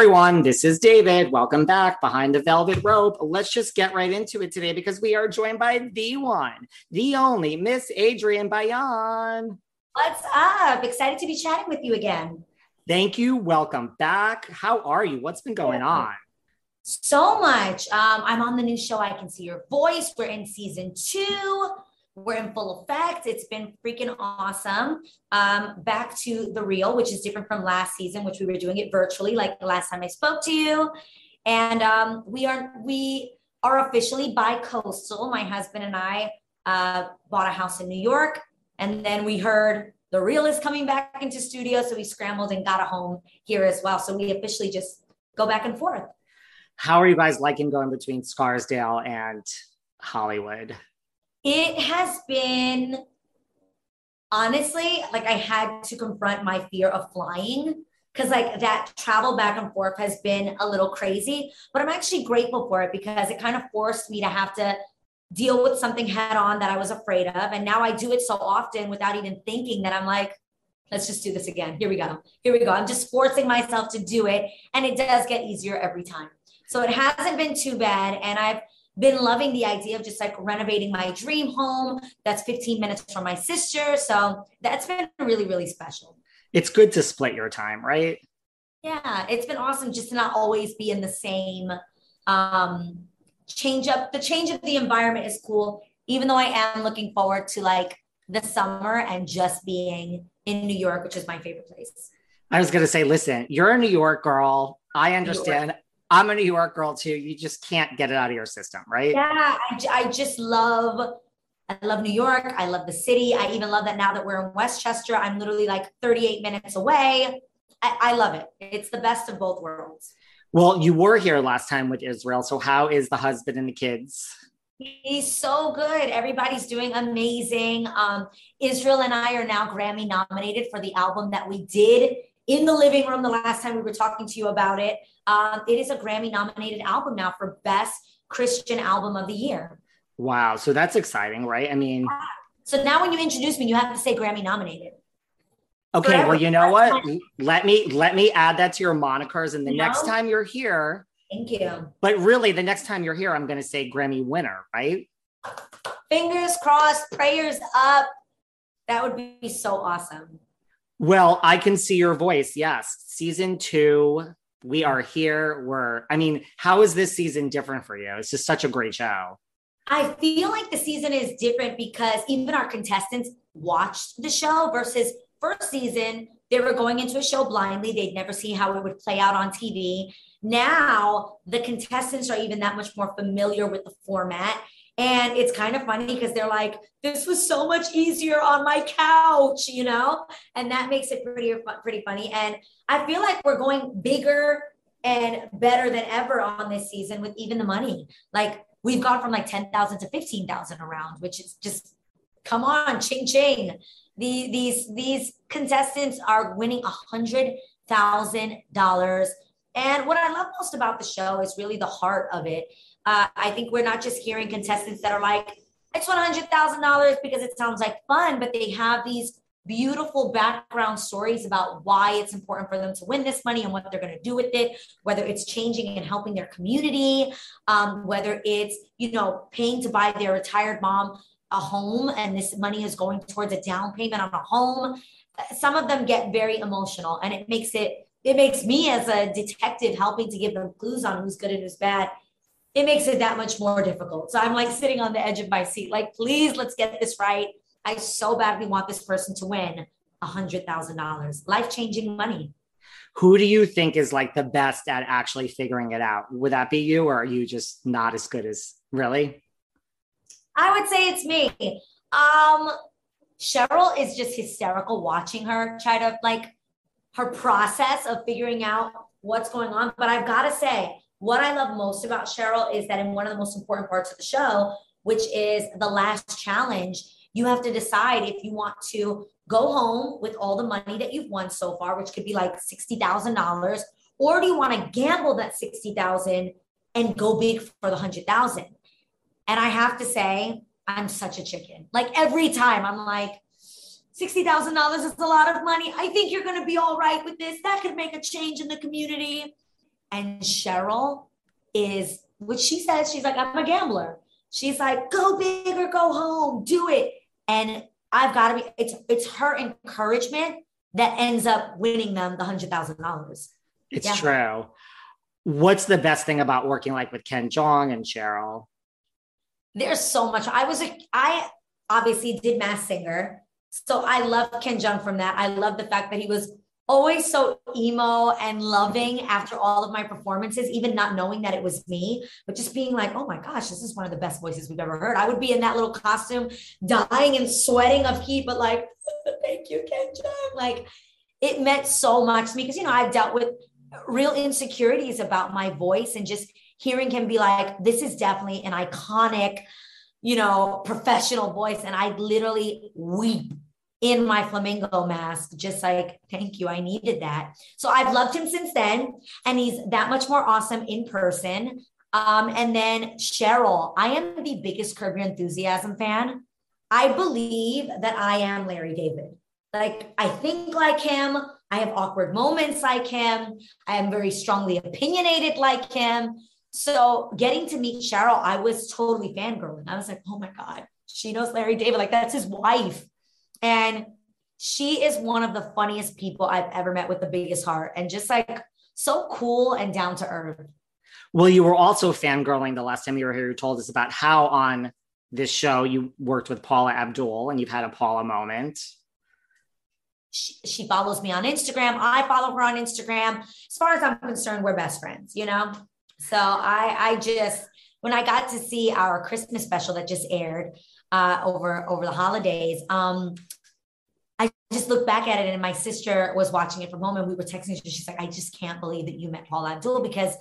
Everyone, this is David. Welcome back behind the velvet rope. Let's just get right into it today because we are joined by the one, the only Miss Adrienne Bailon. What's up? Excited to be chatting with you again. Thank you. Welcome back. How are you? What's been going on? So much. Um, I'm on the new show. I can see your voice. We're in season two. We're in full effect. It's been freaking awesome. Um, back to the real, which is different from last season, which we were doing it virtually, like the last time I spoke to you. And um, we are we are officially bi-coastal. My husband and I uh, bought a house in New York, and then we heard the real is coming back into studio, so we scrambled and got a home here as well. So we officially just go back and forth. How are you guys liking going between Scarsdale and Hollywood? It has been honestly like I had to confront my fear of flying because like that travel back and forth has been a little crazy, but I'm actually grateful for it because it kind of forced me to have to deal with something head on that I was afraid of. And now I do it so often without even thinking that I'm like, let's just do this again. Here we go. Here we go. I'm just forcing myself to do it. And it does get easier every time. So it hasn't been too bad. And I've been loving the idea of just like renovating my dream home that's 15 minutes from my sister. So that's been really, really special. It's good to split your time, right? Yeah, it's been awesome just to not always be in the same um change up. The change of the environment is cool, even though I am looking forward to like the summer and just being in New York, which is my favorite place. I was going to say, listen, you're a New York girl. I understand. I'm a New York girl too. You just can't get it out of your system, right? Yeah, I, I just love I love New York. I love the city. I even love that now that we're in Westchester, I'm literally like 38 minutes away. I, I, love it. It's the best of both worlds. Well, you were here last time with Israel. So, how is the husband and the kids? He's so good. Everybody's doing amazing. Um, Israel and I are now Grammy nominated for the album that we did in the living room the last time we were talking to you about it. Um, it is a Grammy nominated album now for Best Christian Album of the Year. Wow. So that's exciting, right? I mean, so now when you introduce me, you have to say Grammy nominated. Okay, Forever. well, you know what? Let me let me add that to your monikers, and the you next time you're here, thank you. But really, the next time you're here, I'm going to say Grammy winner, right? Fingers crossed, prayers up. That would be so awesome. Well, I can see your voice. Yes, season two we are here. We're, I mean, how is this season different for you? It's just such a great show. I feel like the season is different because even our contestants watched the show versus first season, they were going into a show blindly. They'd never see how it would play out on TV. Now, the contestants are even that much more familiar with the format. And it's kind of funny because they're like, this was so much easier on my couch, you know? And that makes it pretty, pretty funny. And I feel like we're going bigger and better than ever on this season with even the money. Like we've gone from like 10,000 to 15,000 around, which is just come on, ching ching. The, these these contestants are winning a hundred thousand dollars. And what I love most about the show is really the heart of it. Uh, I think we're not just hearing contestants that are like, it's one hundred thousand dollars because it sounds like fun, but they have these beautiful background stories about why it's important for them to win this money and what they're going to do with it whether it's changing and helping their community um, whether it's you know paying to buy their retired mom a home and this money is going towards a down payment on a home. Some of them get very emotional and it makes it it makes me as a detective helping to give them clues on who's good and who's bad it makes it that much more difficult. So i'm like sitting on the edge of my seat like please let's get this right. I so badly want this person to win a hundred thousand dollars. Life-changing money. Who do you think is like the best at actually figuring it out? Would that be you or are you just not as good as really? I would say it's me. Um, Cheryl is just hysterical watching her try to like her process of figuring out what's going on. But I've got to say, what I love most about Cheryl is that in one of the most important parts of the show, which is the last challenge, you have to decide if you want to go home with all the money that you've won so far, which could be like $60,000, or do you want to gamble that 60,000 and go big for the 100,000? And I have to say, I'm such a chicken. Like every time I'm like, $60,000 is a lot of money. I think you're going to be all right with this. That could make a change in the community. And Cheryl is what she says. She's like, I'm a gambler. She's like, go big or go home, do it. And I've got to be, it's, it's her encouragement that ends up winning them the $100,000. It's yeah. true. What's the best thing about working like with Ken Jeong and Cheryl? there's so much. I was a, I obviously did Masked Singer. So I love Ken Jeong from that. I love the fact that he was always so emo and loving after all of my performances, even not knowing that it was me, but just being like, oh my gosh, this is one of the best voices we've ever heard. I would be in that little costume, dying and sweating of heat, but like, thank you, Ken Jeong. Like, it meant so much to me because, you know, I've dealt with real insecurities about my voice and just hearing him be like, this is definitely an iconic, you know, professional voice. And I literally weep in my flamingo mask, just like, thank you, I needed that. So I've loved him since then, and he's that much more awesome in person. Um, and then Cheryl, I am the biggest Curb Your Enthusiasm fan. I believe that I am Larry David. Like, I think like him. I have awkward moments like him. I am very strongly opinionated like him. So getting to meet Cheryl, I was totally fangirling. I was like, oh my God, she knows Larry David. Like that's his wife. And she is one of the funniest people I've ever met with the biggest heart and just like so cool and down to earth. Well, you were also fangirling the last time you were here. You told us about how on this show you worked with Paula Abdul and you've had a Paula moment. She, she, follows me on Instagram. I follow her on Instagram. As far as I'm concerned, we're best friends, you know? So I I just when I got to see our Christmas special that just aired uh, over over the holidays, um, I just looked back at it and my sister was watching it from home and we were texting. She's like, I just can't believe that you met Paul Abdul because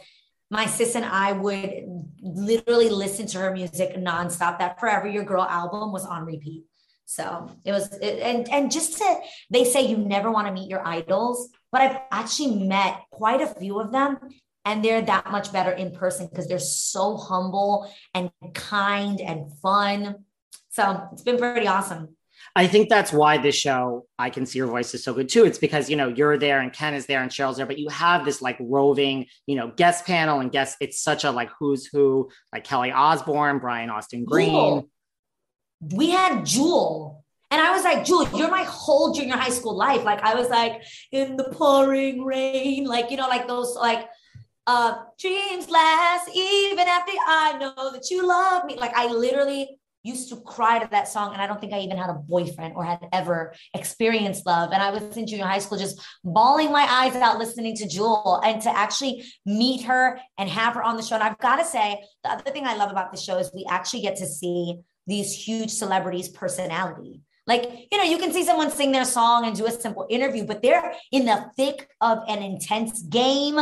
my sis and I would literally listen to her music nonstop. That Forever Your Girl album was on repeat. So it was, it, and and just to they say you never want to meet your idols, but I've actually met quite a few of them, and they're that much better in person because they're so humble and kind and fun. So it's been pretty awesome. I think that's why this show, I Can See Your Voice, is so good too. It's because, you know, you're there and Ken is there and Cheryl's there, but you have this like roving, you know, guest panel and guest. It's such a like who's who, like Kelly Osbourne, Brian Austin Green. Jewel. We had Jewel. And I was like, Jewel, you're my whole junior high school life. Like I was like in the pouring rain, like, you know, like those like uh, dreams last even after I know that you love me. Like I literally, used to cry to that song. And I don't think I even had a boyfriend or had ever experienced love. And I was in junior high school just bawling my eyes out listening to Jewel and to actually meet her and have her on the show. And I've got to say, the other thing I love about the show is we actually get to see these huge celebrities' personality. Like, you know, you can see someone sing their song and do a simple interview, but they're in the thick of an intense game.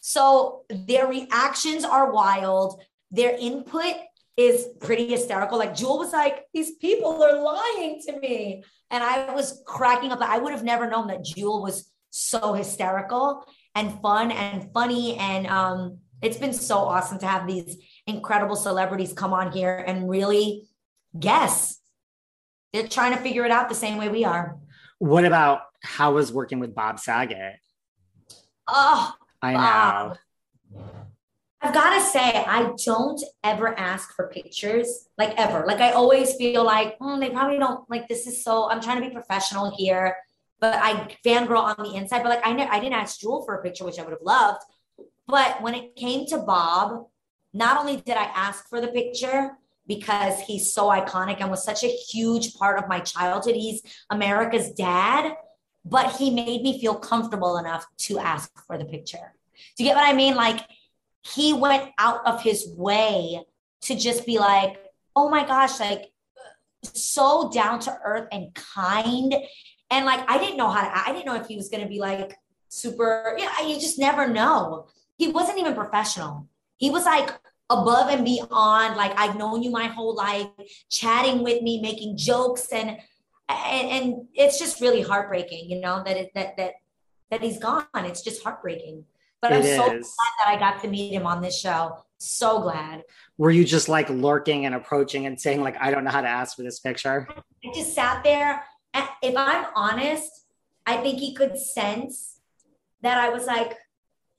So their reactions are wild. Their input is pretty hysterical. Like Jewel was like, these people are lying to me. And I was cracking up. I would have never known that Jewel was so hysterical and fun and funny. And um, it's been so awesome to have these incredible celebrities come on here and really guess. They're trying to figure it out the same way we are. What about how was working with Bob Saget? Oh, I know. I've got to say, I don't ever ask for pictures, like ever. Like I always feel like mm, they probably don't like this is so. I'm trying to be professional here, but I fangirl on the inside. But like I, ne- I didn't ask Jewel for a picture, which I would have loved. But when it came to Bob, not only did I ask for the picture because he's so iconic and was such a huge part of my childhood. He's America's dad, but he made me feel comfortable enough to ask for the picture. Do you get what I mean? Like he went out of his way to just be like, oh my gosh, like so down to earth and kind. And like, I didn't know how to, I didn't know if he was going to be like super, yeah, you just never know. He wasn't even professional. He was like above and beyond. Like, I've known you my whole life, chatting with me, making jokes. And, and, and it's just really heartbreaking, you know, that it, that, that, that he's gone. It's just heartbreaking. But it I'm is. so glad that I got to meet him on this show. So glad. Were you just like lurking and approaching and saying, like, I don't know how to ask for this picture? I just sat there. If I'm honest, I think he could sense that I was like,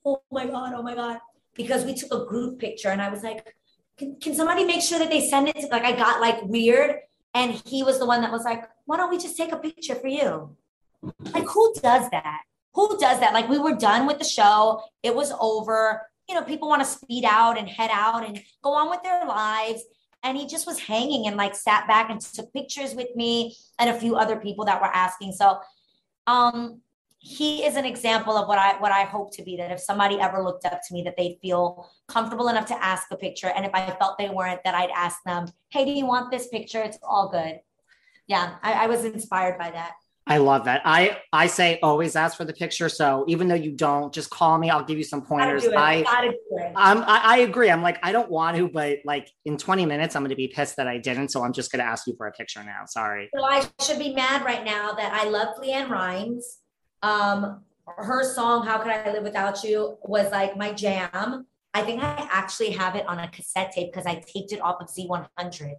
oh my God, oh my God. Because we took a group picture and I was like, can, can somebody make sure that they send it to like I got like weird. And he was the one that was like, why don't we just take a picture for you? Like, who does that? Who does that? Like we were done with the show, it was over. You know, people want to speed out and head out and go on with their lives. And he just was hanging and like sat back and took pictures with me and a few other people that were asking. So um he is an example of what I what I hope to be that if somebody ever looked up to me that they'd feel comfortable enough to ask a picture and if I felt they weren't that I'd ask them hey do you want this picture it's all good yeah I, I was inspired by that I love that. I I say always ask for the picture. So even though you don't, just call me. I'll give you some pointers. I I'm, I, I agree. I'm like I don't want to, but like in 20 minutes, I'm going to be pissed that I didn't. So I'm just going to ask you for a picture now. Sorry. So I should be mad right now that I love LeAnn Rimes. Um, her song "How Could I Live Without You" was like my jam. I think I actually have it on a cassette tape because I taped it off of Z100.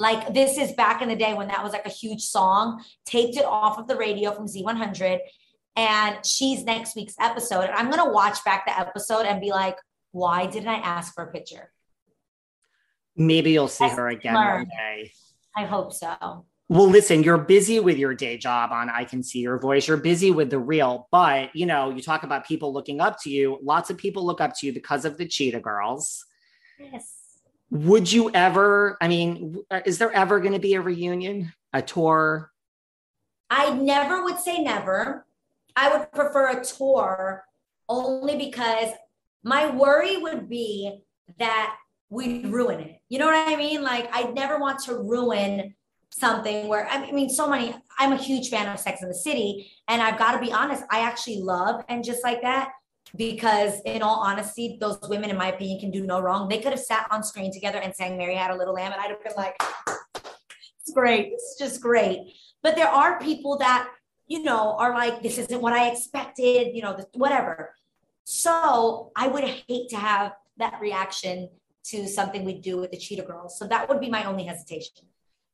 Like this is back in the day when that was like a huge song, taped it off of the radio from Z100. And she's next week's episode. And I'm going to watch back the episode and be like, why didn't I ask for a picture? Maybe you'll see her again one day. I hope so. Well, listen, you're busy with your day job on I Can See Your Voice. You're busy with the real, but you know, you talk about people looking up to you. Lots of people look up to you because of the Cheetah Girls. Yes would you ever i mean uh, is there ever going to be a reunion a tour? I never would say never. I would prefer a tour only because my worry would be that we'd ruin it. You know what i mean? Like i'd never want to ruin something where i mean so many i'm a huge fan of sex in the city and i've got to be honest i actually love and just like that because in all honesty, those women, in my opinion, can do no wrong. They could have sat on screen together and sang Mary Had a Little Lamb, and I'd have been like, it's great. It's just great. But there are people that, you know, are like, this isn't what I expected, you know, whatever. So I would hate to have that reaction to something we do with the Cheetah Girls. So that would be my only hesitation.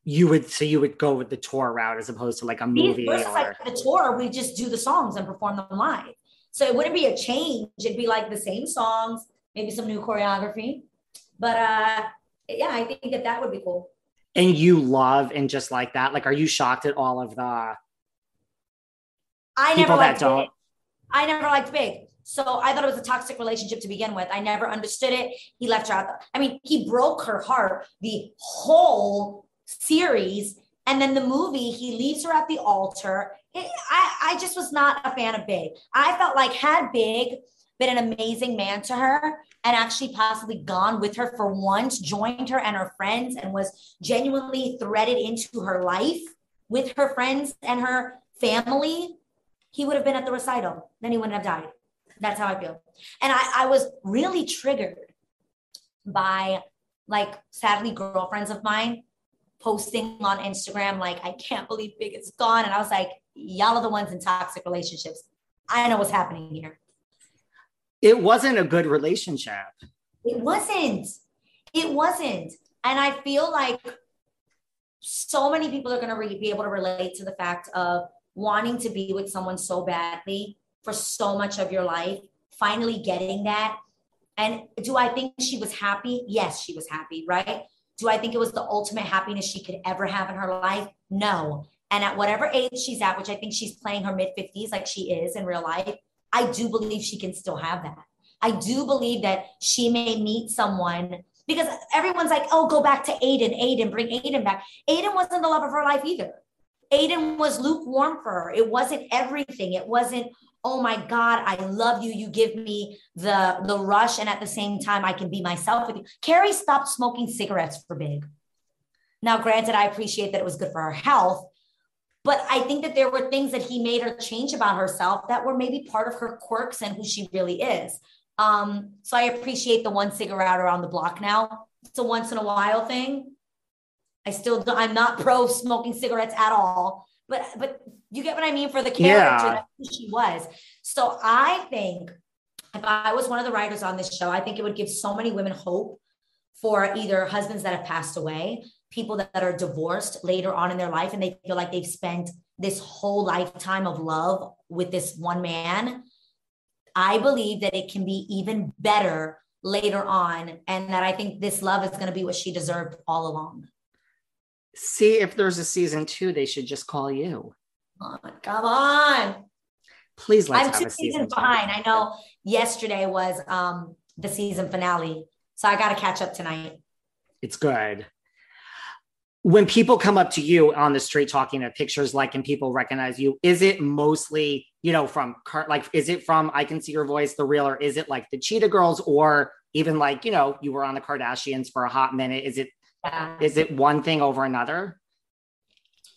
You would so you would go with the tour route as opposed to like a movie. Versus or... like the tour, we just do the songs and perform them live. So it wouldn't be a change. It'd be like the same songs, maybe some new choreography. But uh, yeah, I think that that would be cool. And you love and just like that. Like, are you shocked at all of the I never liked Big. I never liked Big. So I thought it was a toxic relationship to begin with. I never understood it. He left her out. I mean, he broke her heart the whole series. And then the movie, he leaves her at the altar. I, I just was not a fan of Big. I felt like had Big been an amazing man to her and actually possibly gone with her for once, joined her and her friends, and was genuinely threaded into her life with her friends and her family, he would have been at the recital. Then he wouldn't have died. That's how I feel. And I, I was really triggered by like sadly girlfriends of mine posting on Instagram, like, I can't believe Big is gone. And I was like, y'all are the ones in toxic relationships. I know what's happening here. It wasn't a good relationship. It wasn't. It wasn't. And I feel like so many people are going to re- be able to relate to the fact of wanting to be with someone so badly for so much of your life, finally getting that. And do I think she was happy? Yes, she was happy, right? Do I think it was the ultimate happiness she could ever have in her life? No. And at whatever age she's at, which I think she's playing her mid 50s like she is in real life, I do believe she can still have that. I do believe that she may meet someone because everyone's like, oh, go back to Aiden, Aiden, bring Aiden back. Aiden wasn't the love of her life either. Aiden was lukewarm for her. It wasn't everything. It wasn't, oh my God, I love you. You give me the the rush, and at the same time, I can be myself with you. Carrie stopped smoking cigarettes for big. Now, granted, I appreciate that it was good for her health, but I think that there were things that he made her change about herself that were maybe part of her quirks and who she really is. Um, so I appreciate the one cigarette around the block now. It's a once in a while thing. I still do, I'm not pro smoking cigarettes at all, but but you get what I mean for the character yeah. that she was. So I think if I was one of the writers on this show, I think it would give so many women hope for either husbands that have passed away, people that, are divorced later on in their life, and they feel like they've spent this whole lifetime of love with this one man. I believe that it can be even better later on, and that I think this love is going to be what she deserved all along see if there's a season two. They should just call you. Come on, come on. Please let's I'm have two a season seasons behind. I know yesterday was um the season finale, so I got to catch up tonight. It's good. When people come up to you on the street talking at pictures, like, and people recognize you, is it mostly, you know, from car like, is it from I Can See Your Voice, the real, or is it like the Cheetah Girls, or even like, you know, you were on the Kardashians for a hot minute? Is it yeah. Is it one thing over another?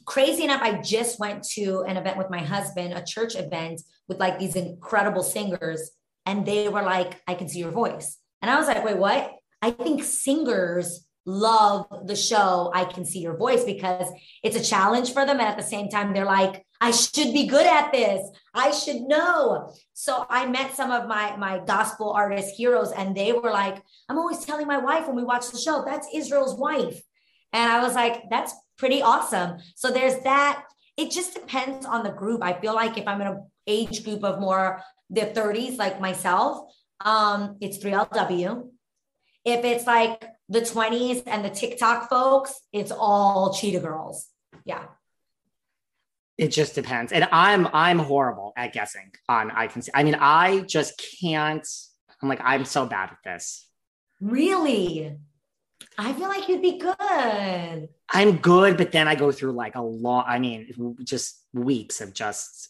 Crazy enough, I just went to an event with my husband, a church event with like these incredible singers, and they were like, I can see your voice. And I was like, wait, what? I think singers love the show I Can See Your Voice because it's a challenge for them. And at the same time, they're like, I should be good at this. I should know. So I met some of my my gospel artist heroes, and they were like, I'm always telling my wife when we watch the show, that's Israel's wife. And I was like, that's pretty awesome. So there's that. It just depends on the group. I feel like if I'm in an age group of more the 30s, like myself, um, it's 3LW. If it's like the 20s and the TikTok folks, it's all cheetah girls. Yeah. It just depends. And I'm I'm horrible at guessing on I can see. I mean, I just can't. I'm like, I'm so bad at this. Really? I feel like you'd be good. I'm good, but then I go through like a long, I mean, just weeks of just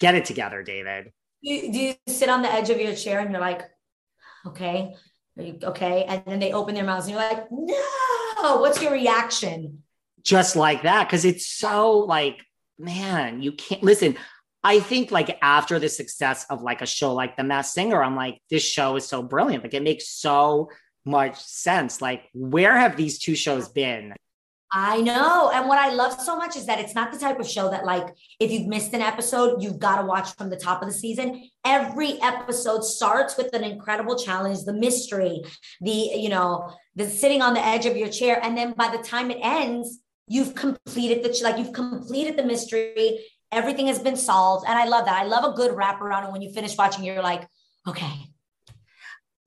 get it together, David. Do you, do you sit on the edge of your chair and you're like, okay, okay? And then they open their mouths and you're like, no, what's your reaction? Just like that. Cause it's so like, man, you can't listen. I think like after the success of like a show like The Masked Singer, I'm like, this show is so brilliant. Like it makes so much sense. Like, where have these two shows been? I know. And what I love so much is that it's not the type of show that, like, if you've missed an episode, you've got to watch from the top of the season. Every episode starts with an incredible challenge, the mystery, the, you know, the sitting on the edge of your chair. And then by the time it ends, you've completed the, like, you've completed the mystery. Everything has been solved. And I love that. I love a good wraparound. And when you finish watching, you're like, okay,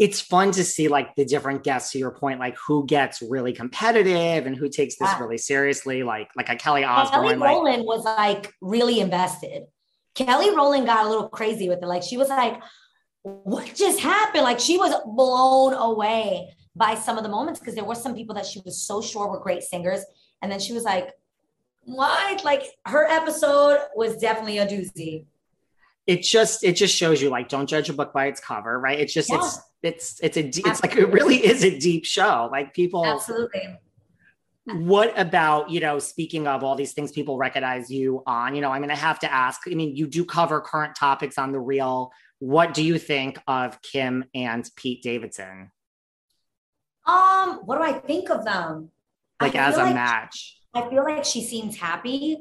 it's fun to see like the different guests to your point, like who gets really competitive and who takes this yeah. really seriously. Like like a Kelly Osbourne. Kelly like, Rowland was like really invested. Kelly Rowland got a little crazy with it. Like she was like, what just happened? Like she was blown away by some of the moments because there were some people that she was so sure were great singers. And then she was like, what? Like her episode was definitely a doozy. It just it just shows you like don't judge a book by its cover, right? It's just yeah. it's it's it's a it's like it really is a deep show. Like people Absolutely. What about, you know, speaking of all these things people recognize you on, you know, I mean, I have to ask, I mean, you do cover current topics on the real. What do you think of Kim and Pete Davidson? Um, what do I think of them? Like as a like, match. I feel like she seems happy.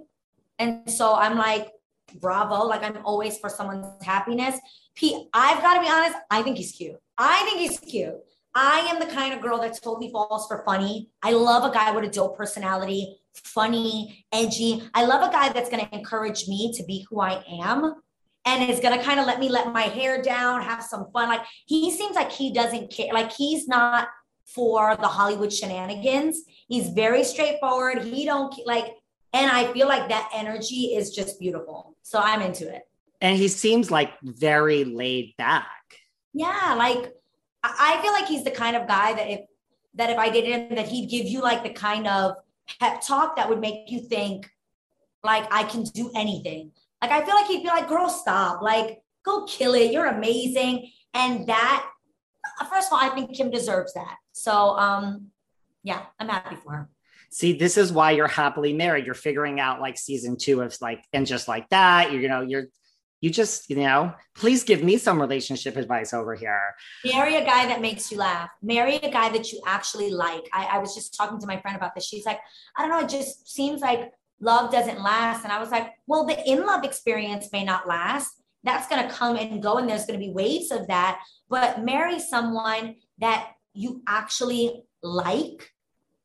And so I'm like, bravo. Like I'm always for someone's happiness. Pete, I've got to be honest, I think he's cute. I think he's cute. I am the kind of girl that totally falls for funny. I love a guy with a dope personality, funny, edgy. I love a guy that's going to encourage me to be who I am and is going to kind of let me let my hair down, have some fun. Like he seems like he doesn't care. Like he's not for the Hollywood shenanigans. He's very straightforward. He don't like, and I feel like that energy is just beautiful. So I'm into it. And he seems like very laid back. Yeah, like I feel like he's the kind of guy that if that if I did him, that he'd give you like the kind of pep talk that would make you think like I can do anything. Like I feel like he'd be like, girl, stop. Like, go kill it. You're amazing. And that, first of all, I think Kim deserves that. So um, yeah, I'm happy for her. See, this is why you're happily married. You're figuring out like season two of like, and just like that, you know, you're you just, you know, please give me some relationship advice over here. Marry a guy that makes you laugh. Marry a guy that you actually like. I, I was just talking to my friend about this. She's like, I don't know, it just seems like love doesn't last. And I was like, well, the in love experience may not last. That's going to come and go, and there's going to be waves of that. But marry someone that you actually like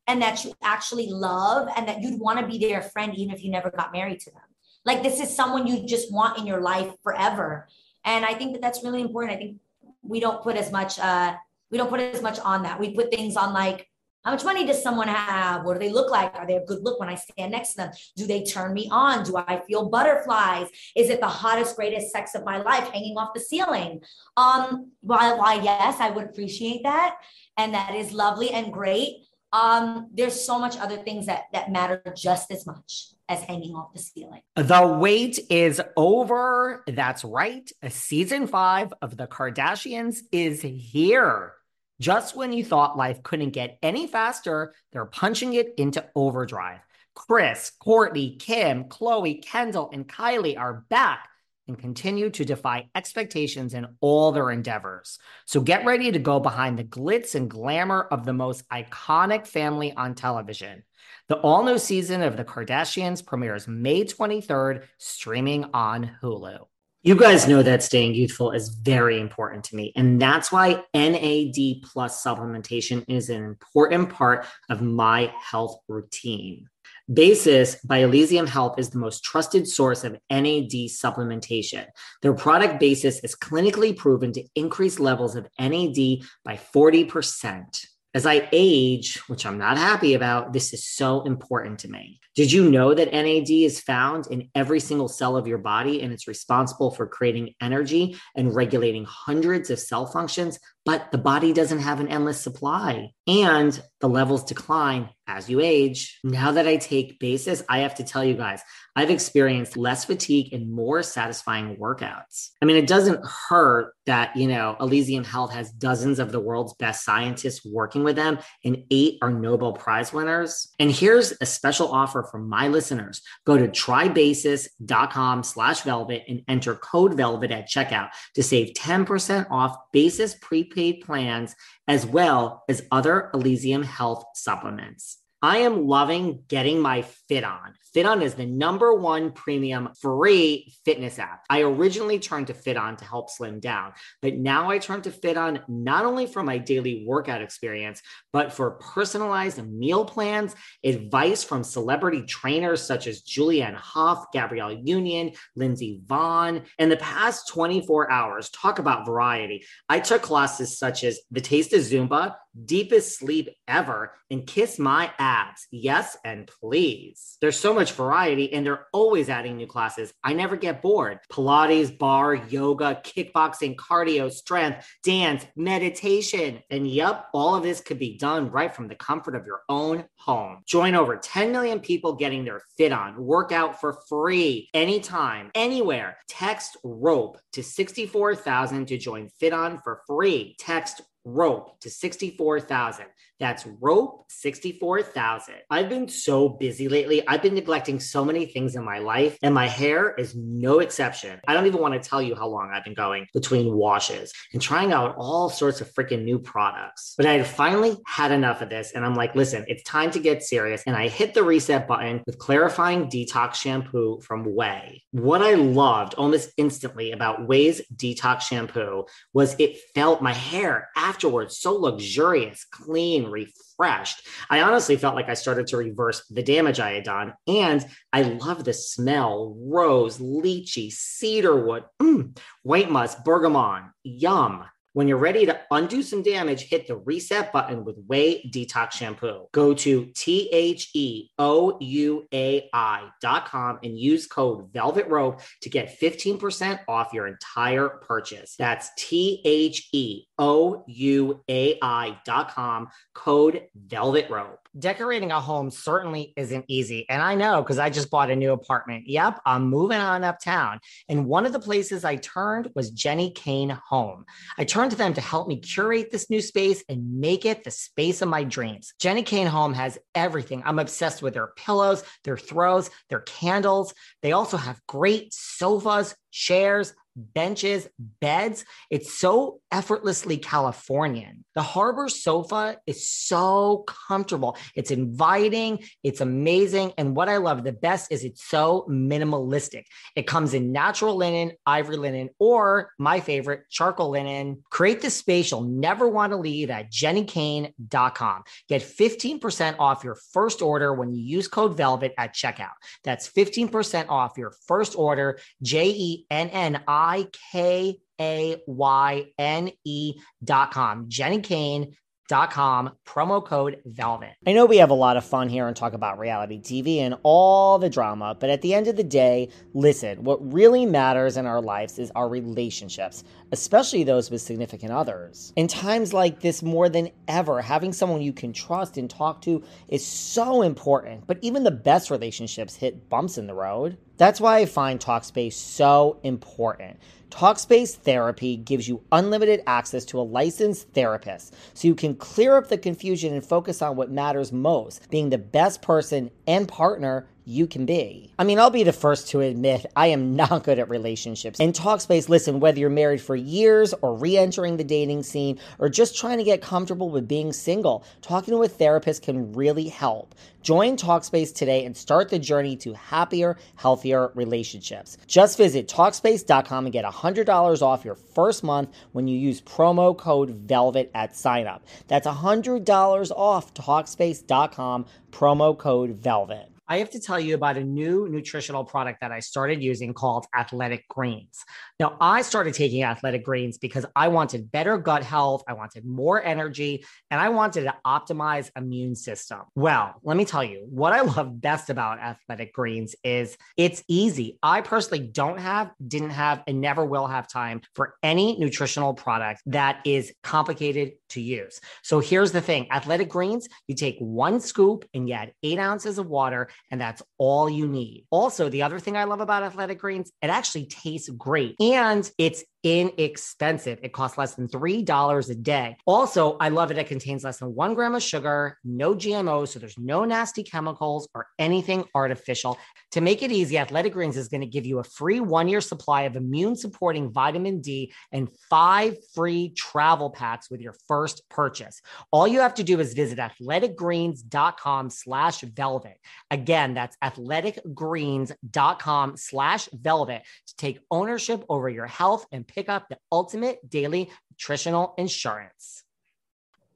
and that you actually love and that you'd want to be their friend even if you never got married to them. Like this is someone you just want in your life forever. And I think that that's really important. I think we don't put as much uh we don't put as much on that. We put things on like how much money does someone have? What do they look like? Are they a good look when I stand next to them? Do they turn me on? Do I feel butterflies? Is it the hottest, greatest sex of my life hanging off the ceiling? Um, while, while yes, I would appreciate that. And that is lovely and great. Um, there's so much other things that that matter just as much as hanging off the ceiling. The wait is over. That's right. A season five of The Kardashians is here. Just when you thought life couldn't get any faster, they're punching it into overdrive. Kris, Kourtney, Kim, Khloé, Kendall, and Kylie are back and continue to defy expectations in all their endeavors. So get ready to go behind the glitz and glamour of the most iconic family on television. The all new season of The Kardashians premieres May 23rd, streaming on Hulu. You guys know that staying youthful is very important to me. And that's why NAD plus supplementation is an important part of my health routine. Basis by Elysium Health is the most trusted source of NAD supplementation. Their product Basis is clinically proven to increase levels of NAD by 40%. As I age, which I'm not happy about, this is so important to me. Did you know that NAD is found in every single cell of your body and it's responsible for creating energy and regulating hundreds of cell functions? But the body doesn't have an endless supply and the levels decline as you age. Now that I take basis, I have to tell you guys, I've experienced less fatigue and more satisfying workouts. I mean, it doesn't hurt that, you know, Elysium Health has dozens of the world's best scientists working with them, and eight are Nobel Prize winners. And here's a special offer for my listeners. Go to trybasis.com slash velvet and enter code velvet at checkout to save 10% off basis prepaid plans as well as other Elysium Health supplements. I am loving getting my fit on. FitOn is the number one premium free fitness app. I originally turned to FitOn to help slim down, but now I turn to FitOn not only for my daily workout experience, but for personalized meal plans, advice from celebrity trainers such as Julianne Hough, Gabrielle Union, Lindsey Vonn. In the past 24 hours, talk about variety. I took classes such as The Taste of Zumba, Deepest Sleep Ever, and Kiss My Ass Yes, and please. There's so much variety and they're always adding new classes. I never get bored. Pilates, barre, yoga, kickboxing, cardio, strength, dance, meditation. And yep, all of this could be done right from the comfort of your own home. Join over 10 million people getting their fit on. Workout for free anytime, anywhere. Text ROPE to 64,000 to join FitOn for free. Text rope to 64,000. That's rope 64,000. I've been so busy lately. I've been neglecting so many things in my life, and my hair is no exception. I don't even want to tell you how long I've been going between washes and trying out all sorts of freaking new products. But I had finally had enough of this, and I'm like, listen, it's time to get serious. And I hit the reset button with clarifying detox shampoo from Ouai. What I loved almost instantly about Ouai's detox shampoo was it felt my hair afterwards so luxurious, clean, refreshed. I honestly felt like I started to reverse the damage I had done. And I love the smell rose, lychee, cedarwood, mm, white musk, bergamot, yum. When you're ready to undo some damage, hit the reset button with Ouai Detox Shampoo. Go to T H E O U A I dot com and use code Velvet Rope to get 15% off your entire purchase. That's T H E O U A I dot com, code Velvet Rope. Decorating a home certainly isn't easy. And I know because I just bought a new apartment. Yep, I'm moving on uptown. And one of the places I turned was Jenni Kayne Home. I turned to them to help me curate this new space and make it the space of my dreams. Jenni Kayne Home has everything. I'm obsessed with their pillows, their throws, their candles. They also have great sofas, chairs, benches, beds. It's so effortlessly Californian. The harbor sofa is so comfortable. It's inviting, it's amazing. And what I love the best is it's so minimalistic. It comes in natural linen, ivory linen, or my favorite, charcoal linen. Create the space you'll never want to leave at jennikayne.com. Get 15% off your first order when you use code VELVET at checkout. That's 15% off your first order, J E N N I I K A Y N E dot com. Jenni Kayne dot com promo code velvet i know we have a lot of fun here and talk about reality tv and all the drama but at the end of the day listen what really matters in our lives is our relationships especially those with significant others. In times like this more than ever having someone you can trust and talk to is so important but even the best relationships hit bumps in the road. That's why I find Talkspace so important. Talkspace Therapy gives you unlimited access to a licensed therapist. So you can clear up the confusion and focus on what matters most being the best person and partner you can be. I mean, I'll be the first to admit I am not good at relationships. In Talkspace, listen, whether you're married for years or re entering the dating scene or just trying to get comfortable with being single, talking to a therapist can really help. Join Talkspace today and start the journey to happier, healthier relationships. Just visit Talkspace.com and get $100 off your first month when you use promo code VELVET at signup. That's $100 off Talkspace.com, promo code VELVET. I have to tell you about a new nutritional product that I started using called Athletic Greens. Now, I started taking Athletic Greens because I wanted better gut health, I wanted more energy, and I wanted to optimize immune system. Well, let me tell you, what I love best about Athletic Greens is it's easy. I personally don't have, didn't have, and never will have time for any nutritional product that is complicated to use. So here's the thing Athletic Greens, you take one scoop and you add eight ounces of water and that's all you need. Also, the other thing I love about athletic greens, it actually tastes great and it's inexpensive. It costs less than $3 a day. Also, I love it. It contains less than one gram of sugar, no GMOs, so there's no nasty chemicals or anything artificial. To make it easy, Athletic Greens is going to give you a free one year supply of immune supporting vitamin D and five free travel packs with your first purchase. All you have to do is visit athleticgreens.com slash velvet. Again, that's athleticgreens.com slash velvet to take ownership over your health and pick up the ultimate daily nutritional insurance.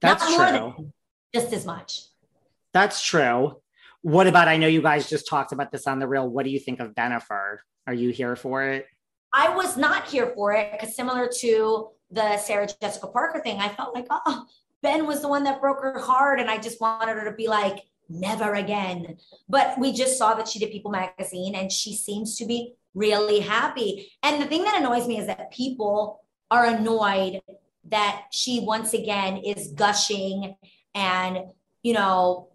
That's true. just as much. That's true. What about? I know you guys just talked about this on the real. What do you think of Bennifer? Are you here for it? I was not here for it because similar to the Sarah Jessica Parker thing, I felt like, oh, Ben was the one that broke her heart, and I just wanted her to be like never again. But we just saw that she did People magazine and she seems to be really happy. And the thing that annoys me is that people are annoyed that she once again is gushing and, you know,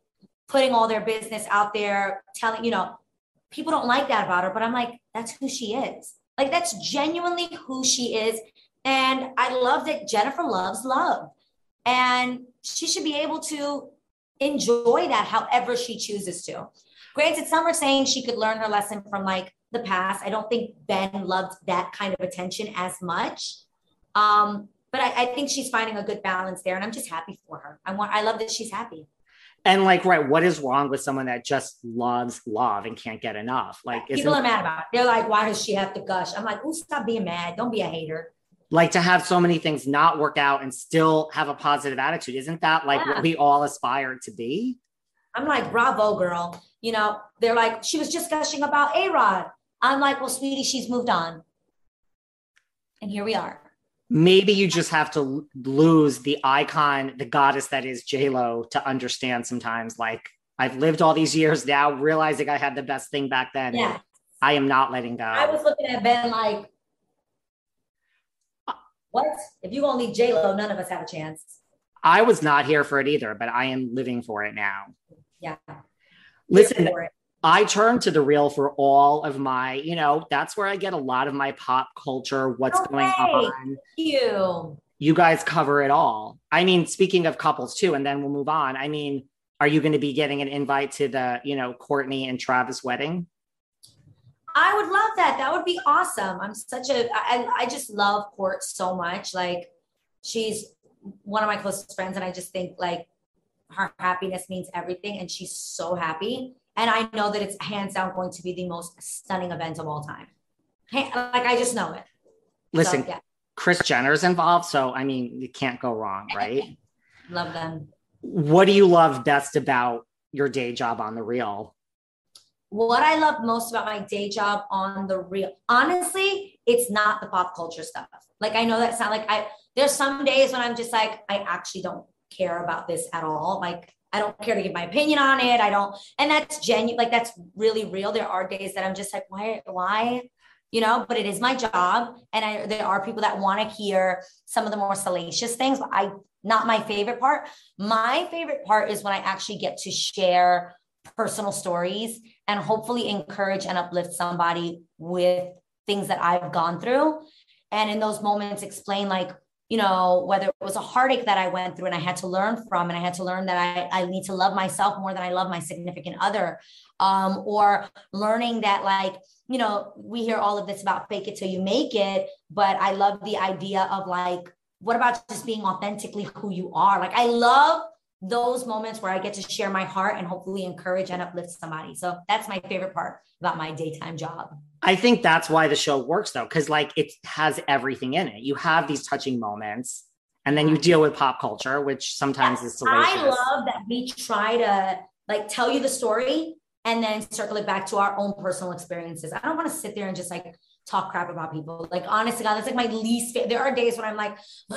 putting all their business out there, telling, you know, people don't like that about her, but I'm like, that's who she is. Like, that's genuinely who she is. And I love that Jennifer loves love. And she should be able to enjoy that however she chooses to. Granted, some are saying she could learn her lesson from like the past. I don't think Ben loved that kind of attention as much. Um, but I, I think she's finding a good balance there, and I'm just happy for her. I want, I love that she's happy. And like, right, what is wrong with someone that just loves love and can't get enough? Like, people are mad about it. They're like, why does she have to gush? I'm like, oh, stop being mad. Don't be a hater. Like to have so many things not work out and still have a positive attitude. Isn't that like yeah. what we all aspire to be? I'm like, bravo, girl. You know, they're like, she was just gushing about A Rod. I'm like, well, sweetie, she's moved on. And here we are. Maybe you just have to lose the icon, the goddess that is J Lo, to understand sometimes. Like I've lived all these years now, realizing I had the best thing back then. Yeah. I am not letting go. I was looking at Ben like, uh, what? If you gonna J Lo, none of us have a chance. I was not here for it either, but I am living for it now. Yeah. Listen, I turn to the real for all of my, you know, that's where I get a lot of my pop culture, what's no going way. on. You. You guys cover it all. I mean, speaking of couples too, and then we'll move on. I mean, are you going to be getting an invite to the, you know, Courtney and Travis wedding? I would love that. That would be awesome. I'm such a, I, I just love Court so much. Like, she's one of my closest friends, and I just think like her happiness means everything, and she's so happy. And I know that it's hands down going to be the most stunning event of all time. Like I just know it. Listen, so, yeah. Kris Jenner's involved, so I mean, you can't go wrong, right? love them. What do you love best about your day job on the real? What I love most about my day job on the real, honestly, it's not the pop culture stuff. Like I know that sound like I there's some days when I'm just like, I actually don't care about this at all. Like I don't care to give my opinion on it. I don't, and that's genuine, like that's really real. There are days that I'm just like, why, why, you know, but it is my job. And I, there are people that want to hear some of the more salacious things, but I, not my favorite part. My favorite part is when I actually get to share personal stories and hopefully encourage and uplift somebody with things that I've gone through. And in those moments, explain like you know, whether it was a heartache that I went through and I had to learn from, and I had to learn that I, I need to love myself more than I love my significant other, um, or learning that, like, you know, we hear all of this about fake it till you make it, but I love the idea of like, what about just being authentically who you are? Like, I love those moments where I get to share my heart and hopefully encourage and uplift somebody. So that's my favorite part about my daytime job. I think that's why the show works though, because like it has everything in it. You have these touching moments, and then you deal with pop culture, which sometimes yes, is salacious. I love that we try to like tell you the story and then circle it back to our own personal experiences. I don't want to sit there and just like talk crap about people. Like honestly, God, that's like my least. There are days when I'm like,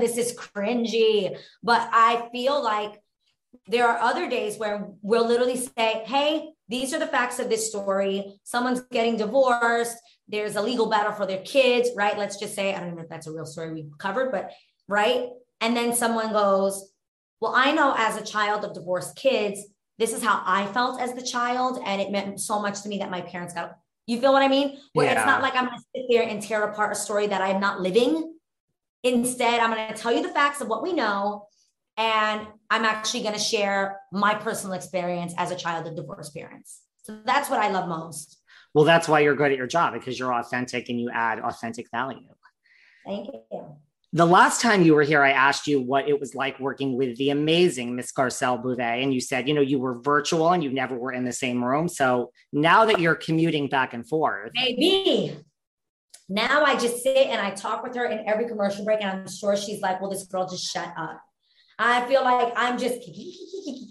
this is cringy, but I feel like there are other days where we'll literally say, hey, these are the facts of this story. Someone's getting divorced. There's a legal battle for their kids, right? Let's just say, I don't know if that's a real story we covered, but right. And then someone goes, Well, I know as a child of divorced kids, this is how I felt as the child. And it meant so much to me that my parents got, you feel what I mean? Where yeah. it's not like I'm going to sit there and tear apart a story that I'm not living. Instead, I'm going to tell you the facts of what we know and I'm actually going to share my personal experience as a child of divorced parents. So that's what I love most. Well, that's why you're good at your job because you're authentic and you add authentic value. Thank you. The last time you were here, I asked you what it was like working with the amazing Miss Garcelle Beauvais. And you said, you know, you were virtual and you never were in the same room. So now that you're commuting back and forth. Maybe. Now I just sit and I talk with her in every commercial break. And I'm sure she's like, well, this girl just shut up. I feel like I'm just,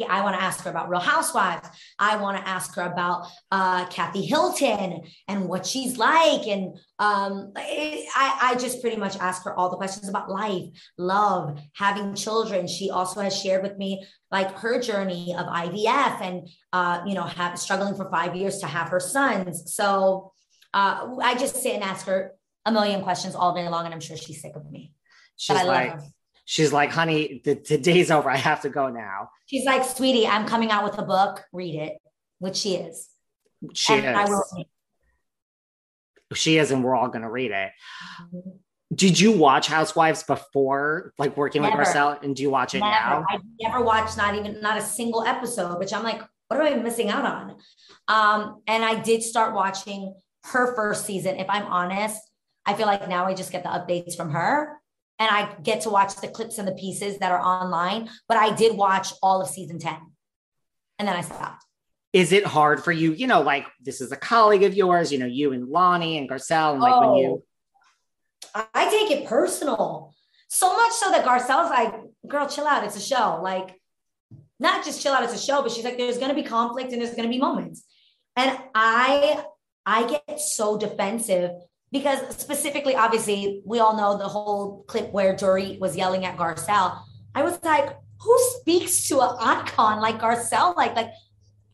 I want to ask her about Real Housewives. I want to ask her about uh, Kathy Hilton and what she's like. And um, I, I just pretty much ask her all the questions about life, love, having children. She also has shared with me like her journey of IVF and, uh, you know, have, struggling for five years to have her sons. So uh, I just sit and ask her a million questions all day long, and I'm sure she's sick of me. She's like, she's like, honey, the, the day's over. I have to go now. She's like, sweetie, I'm coming out with a book. Read it, which she is. She and is. I will. She is, and we're all going to read it. Mm-hmm. Did you watch Housewives before, like working never. with Garcelle? And do you watch it never. now? I never watched not even not a single episode, which I'm like, what am I missing out on? Um, and I did start watching her first season. If I'm honest, I feel like now I just get the updates from her and I get to watch the clips and the pieces that are online. But I did watch all of season 10 and then I stopped. Is it hard for you? You know, like this is a colleague of yours, you know, you and Loni and Garcelle, and like oh, when you. Oh, I take it personal. So much so that Garcelle's like, girl, chill out. It's a show. Like, not just chill out, it's a show, but she's like, there's going to be conflict and there's going to be moments. And I, I get so defensive because specifically, obviously, we all know the whole clip where Dorit was yelling at Garcelle. I was like, who speaks to an icon like Garcelle? Like, like,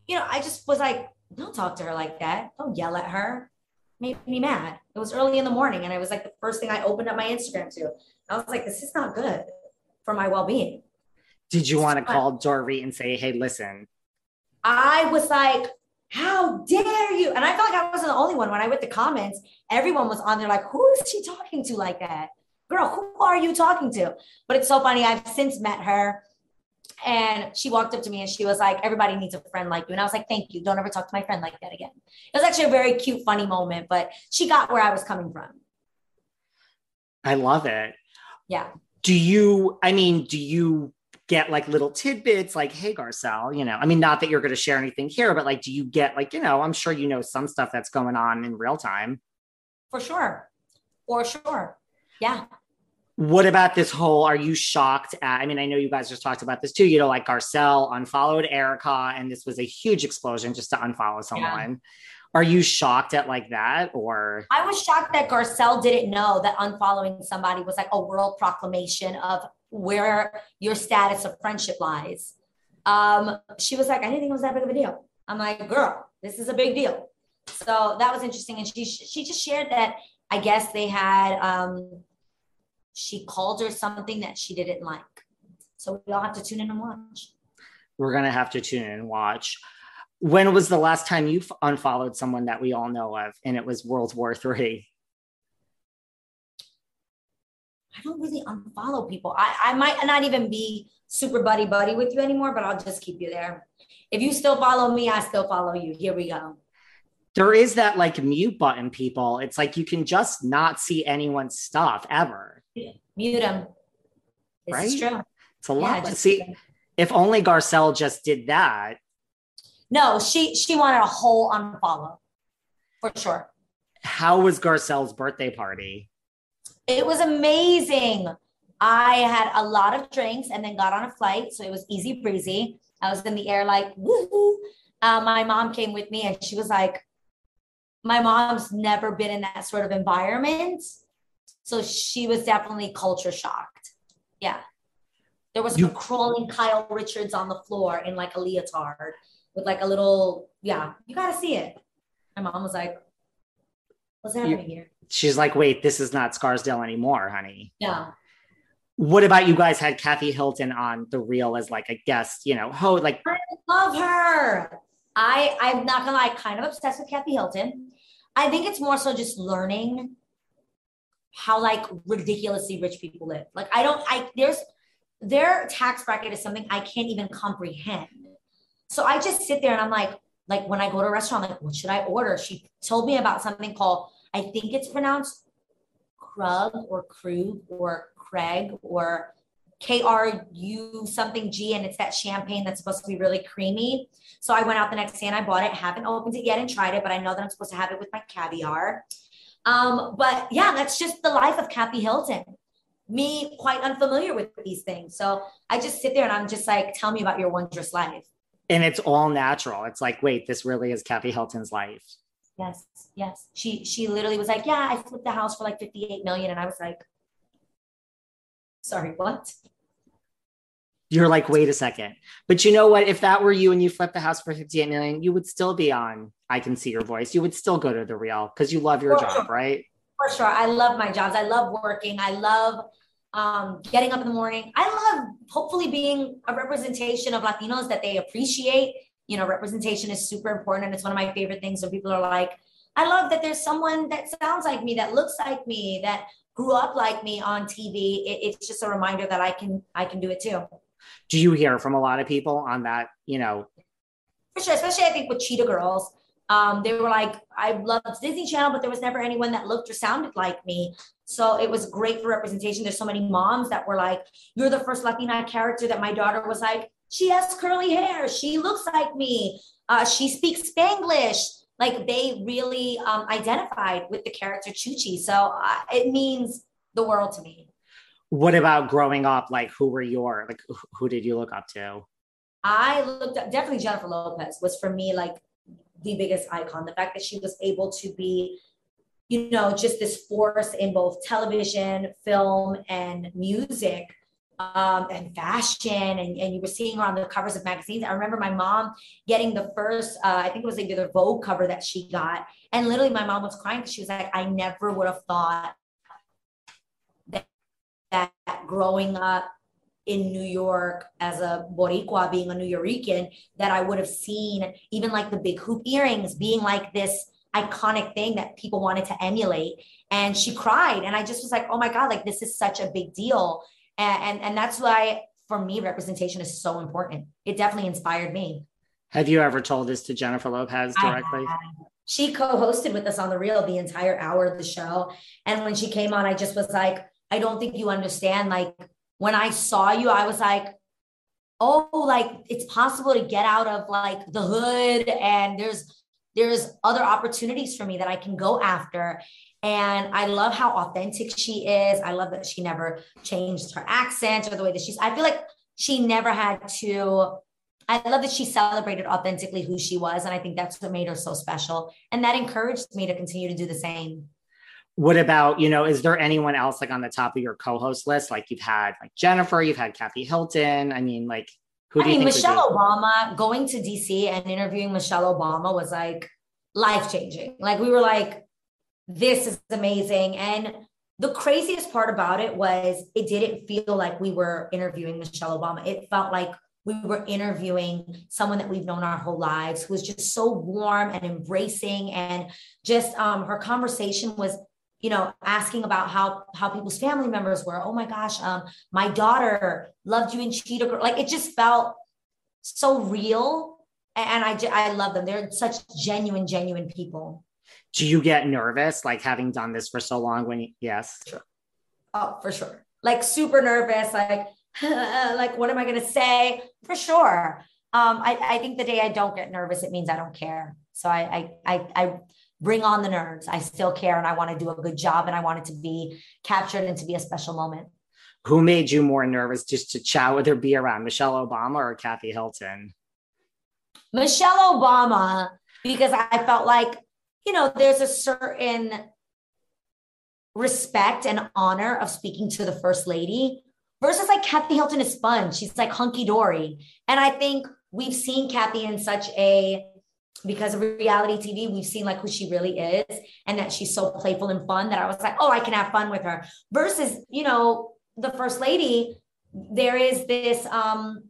you know, I just was like, don't talk to her like that. Don't yell at her. Made me mad. It was early in the morning, and I was like the first thing I opened up my Instagram to. I was like, this is not good for my well-being. Did you want to call Dorit and say, hey, listen? I was like, how dare you? And I felt like I wasn't the only one. When I read the comments, everyone was on there like, who is she talking to like that? Girl, who are you talking to? But it's so funny. I've since met her and she walked up to me and she was like, everybody needs a friend like you. And I was like, thank you. Don't ever talk to my friend like that again. It was actually a very cute, funny moment, but she got where I was coming from. I love it. Yeah. Do you, I mean, do you get like little tidbits like, hey, Garcelle, you know, I mean, not that you're going to share anything here, but like, do you get like, you know, I'm sure you know some stuff that's going on in real time. For sure. For sure. Yeah. What about this whole? Are you shocked at? I mean, I know you guys just talked about this too. You know, like Garcelle unfollowed Erika, and this was a huge explosion just to unfollow someone. Yeah. Are you shocked at like that, or? I was shocked that Garcelle didn't know that unfollowing somebody was like a world proclamation of where your status of friendship lies. Um, she was like, I didn't think it was that big of a deal. I'm like, girl, this is a big deal. So that was interesting. And she she just shared that I guess they had um she called her something that she didn't like. So we all have to tune in and watch. We're gonna have to tune in and watch. When was the last time you unfollowed someone that we all know of and it was World War Three? I don't really unfollow people. I, I might not even be super buddy buddy with you anymore, but I'll just keep you there. If you still follow me, I still follow you. Here we go. There is that like mute button, people. It's like you can just not see anyone's stuff ever. Mute them. This right? is true. It's a lot. Yeah, see, if only Garcelle just did that. No, she she wanted a whole unfollow for sure. How was Garcelle's birthday party? It was amazing. I had a lot of drinks and then got on a flight. So it was easy breezy. I was in the air like, woohoo. Uh, my mom came with me and she was like, my mom's never been in that sort of environment. So she was definitely culture shocked. Yeah. There was you, crawling Kyle Richards on the floor in like a leotard with like a little, yeah, you got to see it. My mom was like, what's happening you, here? She's like, wait, this is not Scarsdale anymore, honey. Yeah. What about you guys had Kathy Hilton on the real as like a guest, you know, ho like I love her. I I'm not gonna lie, kind of obsessed with Kathy Hilton. I think it's more so just learning how like ridiculously rich people live. Like I don't I there's their tax bracket is something I can't even comprehend. So I just sit there and I'm like, like when I go to a restaurant, like, what should I order? She told me about something called I think it's pronounced Krug or Krug or Craig or K R U something G, and it's that champagne that's supposed to be really creamy. So I went out the next day and I bought it. Haven't opened it yet and tried it, but I know that I'm supposed to have it with my caviar. Um, but yeah, that's just the life of Kathy Hilton. me quite unfamiliar with these things. So I just sit there and I'm just like, tell me about your wondrous life. And it's all natural. It's like, wait, this really is Kathy Hilton's life. Yes, yes. She she literally was like, Yeah, I flipped the house for like 58 million. And I was like, sorry, what? You're like, wait a second. But you know what? If that were you and you flipped the house for 58 million, you would still be on I Can See Your Voice. You would still go to the real because you love your for job, sure. right? For sure. I love my jobs. I love working. I love um, getting up in the morning. I love hopefully being a representation of Latinos that they appreciate. You know, representation is super important. And it's one of my favorite things when people are like, I love that there's someone that sounds like me, that looks like me, that grew up like me on TV. It, it's just a reminder that I can I can do it too. Do you hear from a lot of people on that? You know, for sure, especially I think with Cheetah Girls. Um, they were like, I loved Disney Channel, but there was never anyone that looked or sounded like me. So it was great for representation. There's so many moms that were like, You're the first Latina character that my daughter was like, She has curly hair. She looks like me. Uh, she speaks Spanglish. Like they really um, identified with the character Chuchie. So uh, it means the world to me. What about growing up? Like, who were your, like, who did you look up to? I looked up, definitely Jennifer Lopez was for me like the biggest icon. The fact that she was able to be you know, just this force in both television, film, and music. Um, and fashion, and, and you were seeing her on the covers of magazines. I remember my mom getting the first, uh, I think it was like the Vogue cover that she got. And literally, my mom was crying because she was like, I never would have thought that, that growing up in New York as a Boricua, being a Nuyorican, that I would have seen even like the big hoop earrings being like this iconic thing that people wanted to emulate. And she cried. And I just was like, oh my God, like this is such a big deal. And, and, and that's why for me, representation is so important. It definitely inspired me. Have you ever told this to Jennifer Lopez directly? She co-hosted with us on the real the entire hour of the show. And when she came on, I just was like, I don't think you understand. Like when I saw you, I was like, oh, like it's possible to get out of like the hood and there's there's other opportunities for me that I can go after. And I love how authentic she is. I love that she never changed her accent or the way that she's, I feel like she never had to. I love that she celebrated authentically who she was. And I think that's what made her so special. And that encouraged me to continue to do the same. What about, you know, is there anyone else like on the top of your co host list? Like you've had like Jennifer, you've had Kathy Hilton. I mean, like, who I mean, Michelle Obama going to DC and interviewing Michelle Obama was like life changing. Like we were like, this is amazing. And the craziest part about it was it didn't feel like we were interviewing Michelle Obama. It felt like we were interviewing someone that we've known our whole lives who was just so warm and embracing and just um, her conversation was you know, asking about how how people's family members were. Oh my gosh, um, my daughter loved you in Cheetah Girl. Like it just felt so real, and I I love them. They're such genuine, genuine people. Do you get nervous, like having done this for so long? When you, yes, sure. Oh, for sure. Like super nervous. Like like what am I gonna say? For sure. Um, I, I think the day I don't get nervous, it means I don't care. So I I I, I bring on the nerves. I still care and I want to do a good job and I want it to be captured and to be a special moment. Who made you more nervous just to chat with or be around Michelle Obama or Kathy Hilton? Michelle Obama, because I felt like, you know, there's a certain respect and honor of speaking to the first lady versus like Kathy Hilton is fun. She's like hunky dory. And I think we've seen Kathy in such a because of reality TV, we've seen like who she really is and that she's so playful and fun that I was like, oh, I can have fun with her. Versus, you know, the first lady, there is this um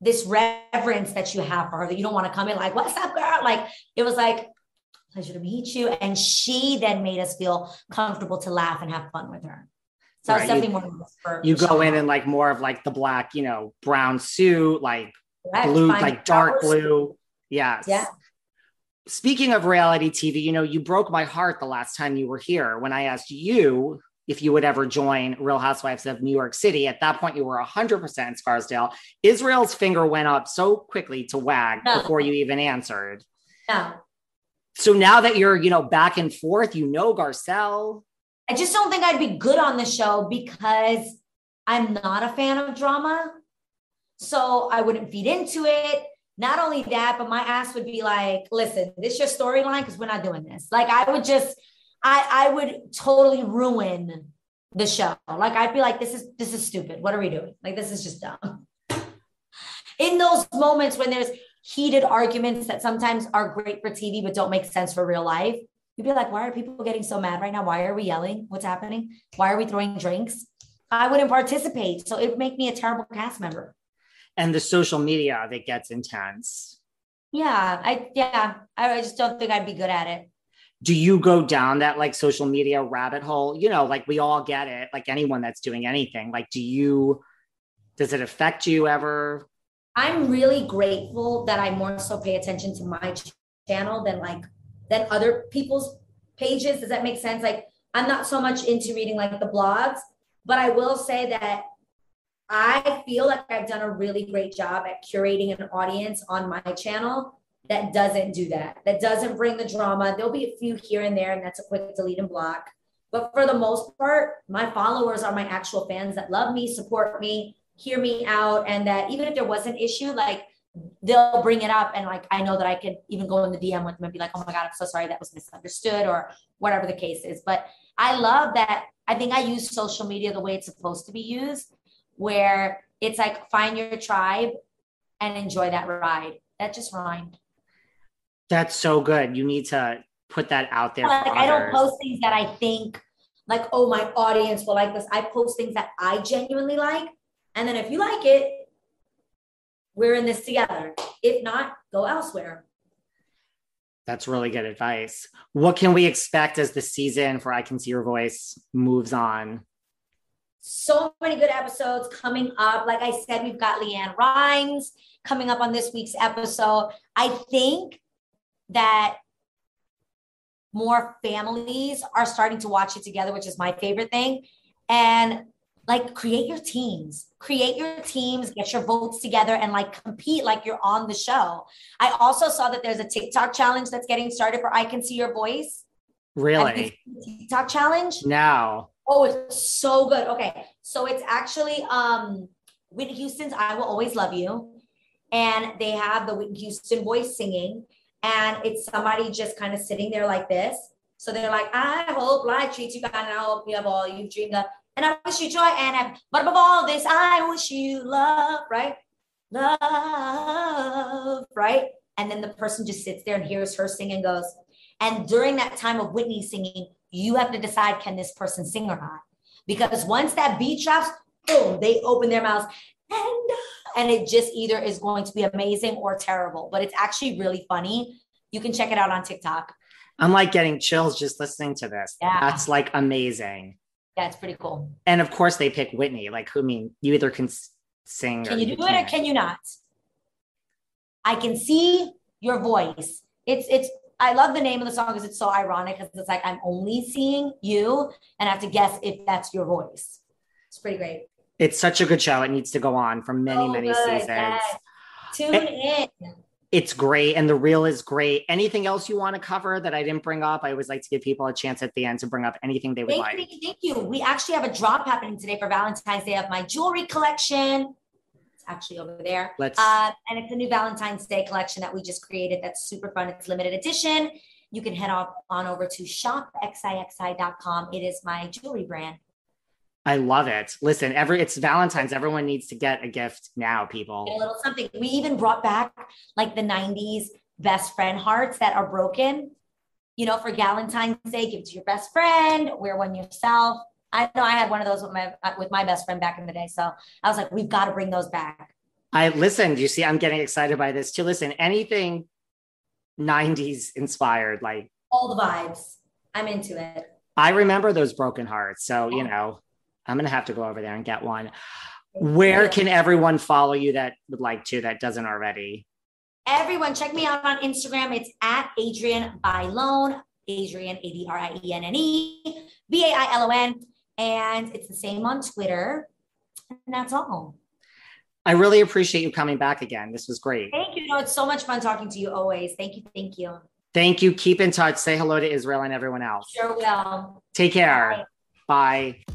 this reverence that you have for her that you don't want to come in like, what's up, girl? Like it was like pleasure to meet you. And she then made us feel comfortable to laugh and have fun with her. So right. I was definitely you, more for you go in and like more of like the black, you know, brown suit, like Correct. blue, Find like dark blue Yes. Yeah. Speaking of reality TV, you know, you broke my heart the last time you were here when I asked you if you would ever join Real Housewives of New York City. At that point, you were 100% Scarsdale. Israel's finger went up so quickly to wag no. before you even answered. No. So now that you're, you know, back and forth, you know Garcelle. I just don't think I'd be good on the show because I'm not a fan of drama. So I wouldn't feed into it. Not only that, but my ass would be like, listen, this your storyline because we're not doing this. Like I would just, I I would totally ruin the show. Like I'd be like, this is this is stupid. What are we doing? Like this is just dumb. In those moments when there's heated arguments that sometimes are great for TV but don't make sense for real life, you'd be like, why are people getting so mad right now? Why are we yelling? What's happening? Why are we throwing drinks? I wouldn't participate. So it would make me a terrible cast member. And the social media that gets intense. Yeah, I yeah, I just don't think I'd be good at it. Do you go down that like social media rabbit hole? You know, like we all get it, like anyone that's doing anything. Like, do you does it affect you ever? I'm really grateful that I more so pay attention to my channel than like than other people's pages. Does that make sense? Like I'm not so much into reading like the blogs, but I will say that I feel like I've done a really great job at curating an audience on my channel that doesn't do that, that doesn't bring the drama. There'll be a few here and there, and that's a quick delete and block. But for the most part, my followers are my actual fans that love me, support me, hear me out and that even if there was an issue like they'll bring it up and like i know that i could even go in the dm with them and be like oh my god i'm so sorry that was misunderstood or whatever the case is but i love that i think i use social media the way it's supposed to be used where it's like find your tribe and enjoy that ride that just rhymed that's so good you need to put that out there like i don't post things that i think like oh my audience will like this i post things that i genuinely like and then if you like it, we're in this together. If not, go elsewhere. That's really good advice. What can we expect as the season for I Can See Your Voice moves on? So many good episodes coming up. Like I said, we've got LeAnn Rimes coming up on this week's episode. I think that more families are starting to watch it together, which is my favorite thing. And like create your teams. Create your teams get your votes together and like compete like you're on the show. I also saw that there's a tiktok challenge that's getting started for i can see your voice. Really? tiktok challenge? No. Oh it's so good. Okay. So it's actually um whitney houston's i will always love you and they have the whitney houston voice singing and it's somebody just kind of sitting there like this so they're like, I hope life treats you kind and I hope you have all you've dreamed of and I wish you joy and but above all this, I wish you love, right? Love, right? And then the person just sits there and hears her sing and goes, and during that time of Whitney singing, you have to decide can this person sing or not? Because once that beat drops, boom, they open their mouths and and it just either is going to be amazing or terrible. But it's actually really funny. You can check it out on TikTok. I'm like getting chills just listening to this. Yeah. That's like amazing. Yeah, it's pretty cool. And of course, they pick Whitney. Like, who I mean, you either can sing. Can you do it or can you not? I can see your voice. It's it's. I love the name of the song because it's so ironic because it's like I'm only seeing you and I have to guess if that's your voice. It's pretty great. It's such a good show. It needs to go on for many, so many good. seasons. Yes. Tune it, in it's great and the real is great. Anything else you want to cover that I didn't bring up? I always like to give people a chance at the end to bring up anything they would thank like. You, thank you. We actually have a drop happening today for Valentine's Day of my jewelry collection. It's actually over there. Let's uh, and it's a new Valentine's Day collection that we just created. That's super fun. It's limited edition. You can head off on over to shopxixi.com. It is my jewelry brand. I love it. Listen, every it's Valentine's. Everyone needs to get a gift now, people. Get a little something. We even brought back like the 90s best friend hearts that are broken. You know, for Valentine's Day, give to your best friend, wear one yourself. I know I had one of those with my with my best friend back in the day. So I was like, we've got to bring those back. I listened. You see, I'm getting excited by this too. Listen, anything 90s inspired, like all the vibes. I'm into it. I remember those broken hearts. So, you know, I'm going to have to go over there and get one. Where can everyone follow you that would like to that doesn't already? Everyone, check me out on Instagram. It's at Adrienne Bailon, Adrian A D R I E N N E, B A I L O N. And it's the same on Twitter. And that's all. I really appreciate you coming back again. This was great. Thank you. No, it's so much fun talking to you always. Thank you. Thank you. Thank you. Keep in touch. Say hello to Israel and everyone else. Sure will. Take care. Bye. Bye.